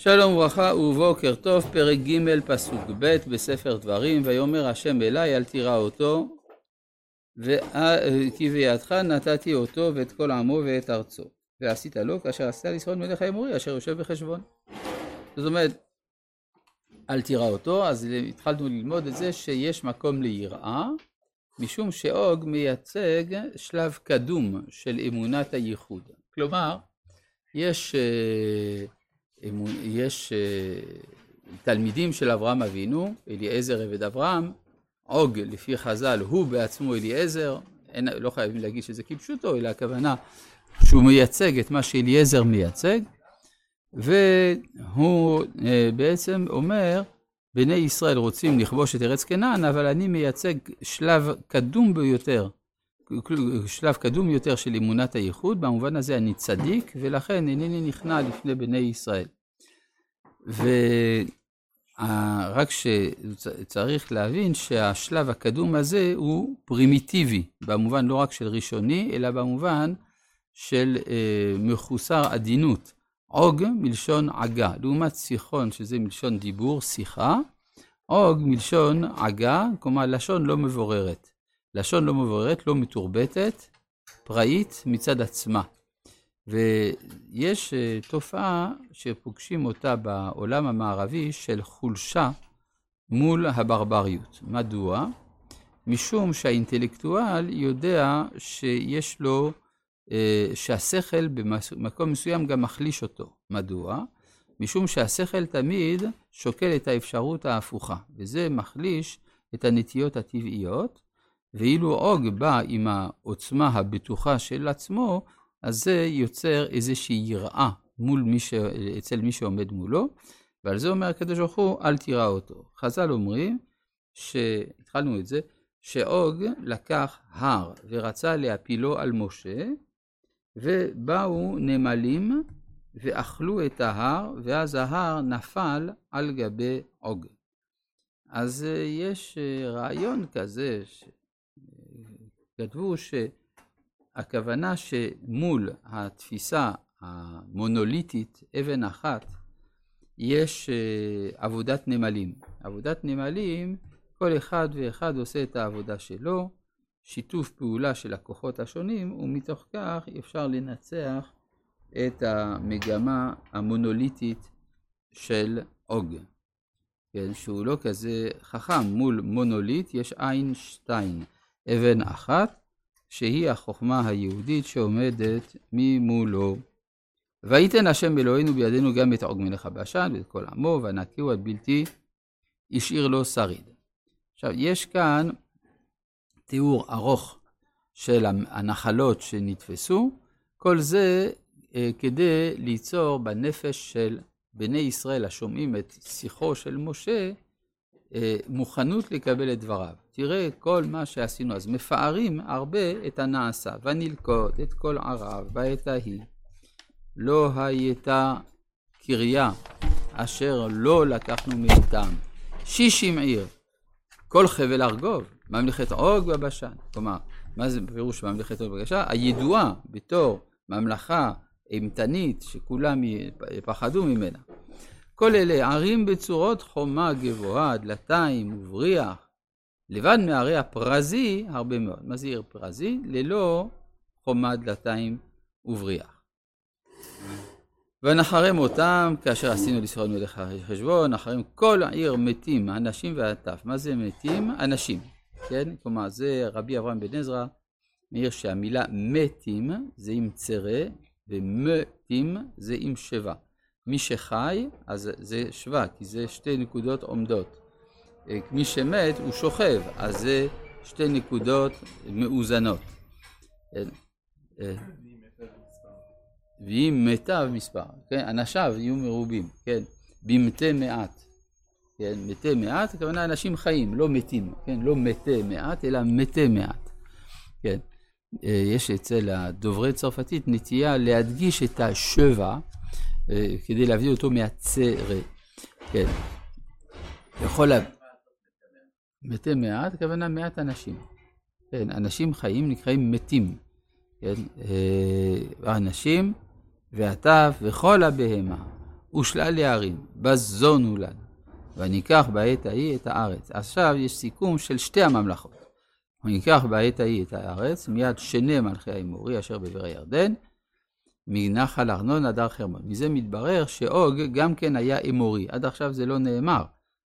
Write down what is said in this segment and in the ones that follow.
שלום וברכה ובוקר טוב, פרק ג' פסוק ב' בספר דברים, ויאמר השם אליי אל תירא אותו, כי בידך נתתי אותו ואת כל עמו ואת ארצו, ועשית לו כאשר עשית לישראל מלך האמורי אשר יושב בחשבון. זאת אומרת, אל תירא אותו, אז התחלנו ללמוד את זה שיש מקום ליראה, משום שאוג מייצג שלב קדום של אמונת הייחוד. כלומר, יש אה, יש אה, תלמידים של אברהם אבינו, אליעזר עבד אברהם, עוג לפי חז"ל הוא בעצמו אליעזר, אין, לא חייבים להגיד שזה כפשוטו, אלא הכוונה שהוא מייצג את מה שאליעזר מייצג, והוא אה, בעצם אומר, בני ישראל רוצים לכבוש את ארץ כנען, אבל אני מייצג שלב קדום ביותר, שלב קדום יותר של אמונת הייחוד, במובן הזה אני צדיק, ולכן אינני נכנע לפני בני ישראל. ורק שצריך להבין שהשלב הקדום הזה הוא פרימיטיבי, במובן לא רק של ראשוני, אלא במובן של אה, מחוסר עדינות. עוג מלשון עגה, לעומת שיחון, שזה מלשון דיבור, שיחה, עוג מלשון עגה, כלומר לשון לא מבוררת. לשון לא מבוררת, לא מתורבתת, פראית מצד עצמה. ויש אה, תופעה שפוגשים אותה בעולם המערבי של חולשה מול הברבריות. מדוע? משום שהאינטלקטואל יודע שיש לו, אה, שהשכל במקום מסוים גם מחליש אותו. מדוע? משום שהשכל תמיד שוקל את האפשרות ההפוכה, וזה מחליש את הנטיות הטבעיות, ואילו עוג בא עם העוצמה הבטוחה של עצמו, אז זה יוצר איזושהי יראה מול מי ש... אצל מי שעומד מולו, ועל זה אומר הקדוש ברוך הוא, אל תירא אותו. חז"ל אומרים, שהתחלנו את זה, שעוג לקח הר ורצה להפילו על משה, ובאו נמלים ואכלו את ההר, ואז ההר נפל על גבי עוג. אז יש רעיון כזה, כתבו שהכוונה שמול התפיסה המונוליטית, אבן אחת, יש אה, עבודת נמלים. עבודת נמלים, כל אחד ואחד עושה את העבודה שלו, שיתוף פעולה של הכוחות השונים, ומתוך כך אפשר לנצח את המגמה המונוליטית של אוג. כן, שהוא לא כזה חכם, מול מונוליט יש איינשטיין. אבן אחת, שהיא החוכמה היהודית שעומדת ממולו. ויתן השם אלוהינו בידינו גם את עוג מלך הבשן ואת כל עמו, ונקיהו עד בלתי השאיר לו שריד. עכשיו, יש כאן תיאור ארוך של הנחלות שנתפסו, כל זה אה, כדי ליצור בנפש של בני ישראל השומעים את שיחו של משה, מוכנות לקבל את דבריו. תראה כל מה שעשינו, אז מפארים הרבה את הנעשה, ונלכוד את כל ערב בעת ההיא. לא הייתה קריה אשר לא לקחנו מאיתם. שישים עיר, כל חבל ארגוב, ממלכת עוג ובשן. כלומר, מה זה פירוש ממלכת עוג ובשן? הידועה בתור ממלכה אימתנית שכולם פחדו ממנה. כל אלה ערים בצורות חומה גבוהה, דלתיים ובריח, לבד מערי הפרזי הרבה מאוד. מה זה עיר פרזי? ללא חומה, דלתיים ובריח. ונחרם אותם כאשר עשינו לישראל מלך החשבון, נחרם כל העיר מתים, אנשים והטף. מה זה מתים? אנשים, כן? כלומר, זה רבי אברהם בן עזרא מעיר שהמילה מתים זה עם צרה, ומתים זה עם שבע. מי שחי, אז זה שווה, כי זה שתי נקודות עומדות. אה, מי שמת, הוא שוכב, אז זה שתי נקודות מאוזנות. כן, אה, ואם מתה מספר, כן, אנשיו יהיו מרובים, כן, במתי מעט, כן, מתי מעט, הכוונה אנשים חיים, לא מתים, כן, לא מתי מעט, אלא מתי מעט, כן. אה, יש אצל הדוברי צרפתית נטייה להדגיש את השבע, אה, כדי להביא אותו מהצרה. כן. יכול לה... מתי מעט, הכוונה מעט אנשים. כן, אנשים חיים נקראים מתים. כן, אה, אנשים והטף וכל הבהמה ושלל יערים, בזונו לנו, וניקח בעת ההיא את הארץ. עכשיו יש סיכום של שתי הממלכות. וניקח בעת ההיא את הארץ, מיד שני מלכי האמורי אשר בעבר הירדן, מנחל ארנון עד הר חרמון. מזה מתברר שאוג גם כן היה אמורי. עד עכשיו זה לא נאמר,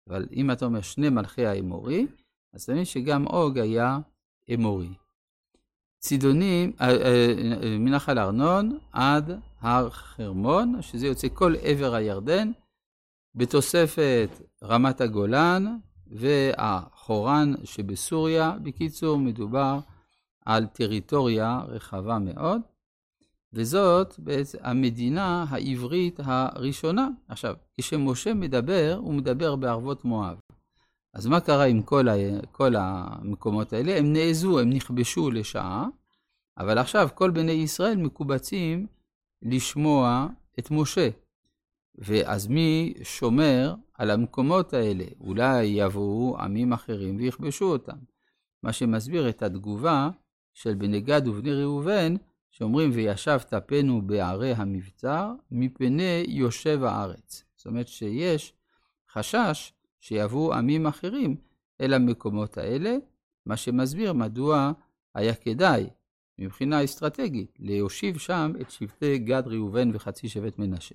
אבל אם אתה אומר שני מלכי האמורי, אז אתה שגם אוג היה אמורי. צידונים, אה, אה, אה, מנחל ארנון עד הר חרמון, שזה יוצא כל עבר הירדן, בתוספת רמת הגולן והחורן שבסוריה. בקיצור, מדובר על טריטוריה רחבה מאוד, וזאת בעצם המדינה העברית הראשונה. עכשיו, כשמשה מדבר, הוא מדבר בערבות מואב. אז מה קרה עם כל, ה, כל המקומות האלה? הם נעזו, הם נכבשו לשעה, אבל עכשיו כל בני ישראל מקובצים לשמוע את משה. ואז מי שומר על המקומות האלה? אולי יבואו עמים אחרים ויכבשו אותם. מה שמסביר את התגובה של בני גד ובני ראובן, שאומרים וישב פנו בערי המבצר, מפני יושב הארץ. זאת אומרת שיש חשש שיבואו עמים אחרים אל המקומות האלה, מה שמסביר מדוע היה כדאי, מבחינה אסטרטגית, להושיב שם את שבטי גד, ראובן וחצי שבט מנשה.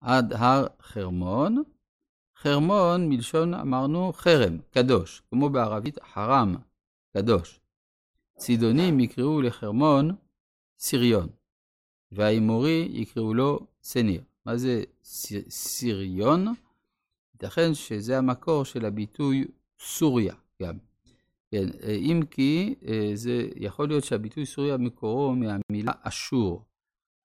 עד הר חרמון, חרמון מלשון אמרנו חרם, קדוש, כמו בערבית חרם, קדוש. צידונים יקראו לחרמון סיריון, והאמורי יקראו לו סניר. מה זה סיריון? ייתכן שזה המקור של הביטוי סוריה גם. כן, אם כי אה, זה יכול להיות שהביטוי סוריה מקורו מהמילה אשור.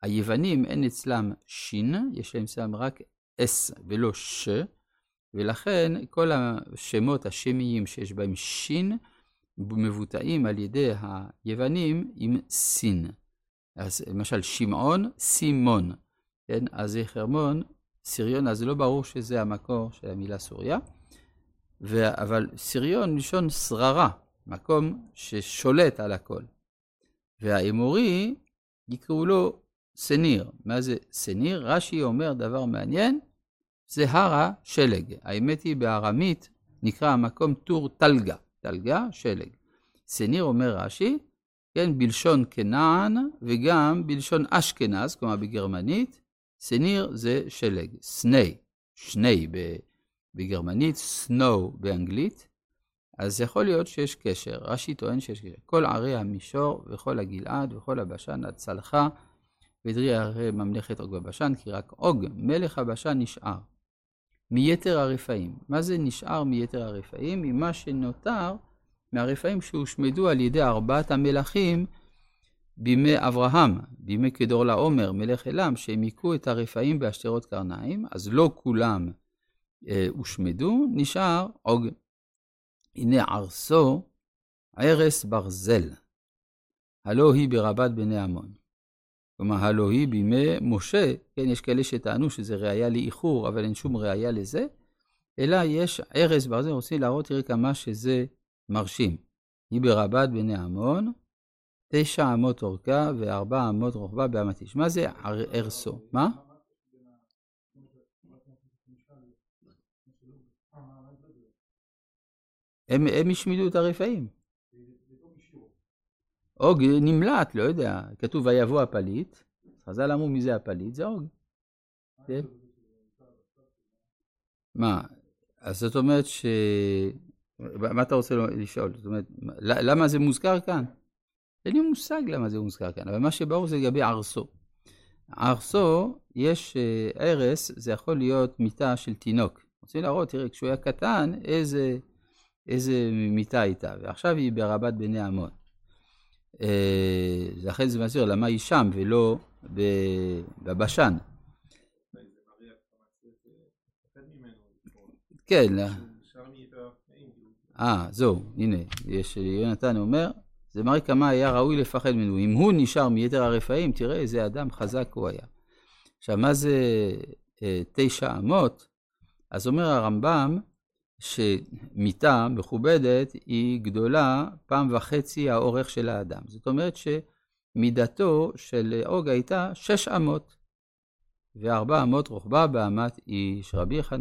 היוונים אין אצלם שין, יש להם אצלם רק אס ולא ש, ולכן כל השמות השמיים שיש בהם שין מבוטאים על ידי היוונים עם סין. אז למשל שמעון, סימון, כן? אז זה חרמון סיריון, אז לא ברור שזה המקור של המילה סוריה, ו... אבל סיריון מלשון שררה, מקום ששולט על הכל. והאמורי, יקראו לו סניר. מה זה סניר? רש"י אומר דבר מעניין, זה הר השלג. האמת היא, בארמית נקרא המקום טור טלגה. טלגה, שלג. סניר אומר רש"י, כן, בלשון כנען וגם בלשון אשכנז, כלומר בגרמנית, סניר זה שלג, סני, שני בגרמנית, סנו באנגלית, אז יכול להיות שיש קשר. רש"י טוען שיש קשר. כל ערי המישור וכל הגלעד וכל הבשן עד צלחה ודרי ערי ממלכת עוג בבשן, כי רק עוג, מלך הבשן, נשאר. מיתר הרפאים. מה זה נשאר מיתר הרפאים? ממה שנותר מהרפאים שהושמדו על ידי ארבעת המלכים בימי אברהם, בימי כדור לעומר, מלך אלם, שהם היכו את הרפאים בהשתרות קרניים, אז לא כולם אה, הושמדו, נשאר עוג. הנה ערסו ערש ברזל, הלא היא ברבת בני עמון. כלומר, הלא היא בימי משה, כן, יש כאלה שטענו שזה ראייה לאיחור, אבל אין שום ראייה לזה, אלא יש ערש ברזל, רוצים להראות, תראי כמה שזה מרשים. היא ברבת בני עמון, תשע אמות אורכה וארבע אמות רוחבה באמת איש. מה זה ארסו? מה? הם השמידו את הרפאים. אוג נמלט, לא יודע, כתוב ויבוא הפליט, חז"ל אמרו מי זה הפליט? זה. כן? מה, אז זאת אומרת ש... מה אתה רוצה לשאול? זאת אומרת, למה זה מוזכר כאן? אין לי מושג למה זה מוזכר כאן, אבל מה שברור זה לגבי ערסו. ערסו, יש ערס, זה יכול להיות מיטה של תינוק. רוצים להראות, תראה, כשהוא היה קטן, איזה, איזה מיטה הייתה, ועכשיו היא ברבת בני עמון. אה, לכן זה מסביר למה היא שם ולא בבשן. כן. אה, זהו, הנה, יש, יונתן אומר, זה מראה כמה היה ראוי לפחד ממנו. אם הוא נשאר מיתר הרפאים, תראה איזה אדם חזק הוא היה. עכשיו, מה זה אה, תשע אמות? אז אומר הרמב"ם, שמיטה מכובדת היא גדולה פעם וחצי האורך של האדם. זאת אומרת שמידתו של אוג הייתה שש אמות. וארבע אמות רוחבה באמת איש. רבי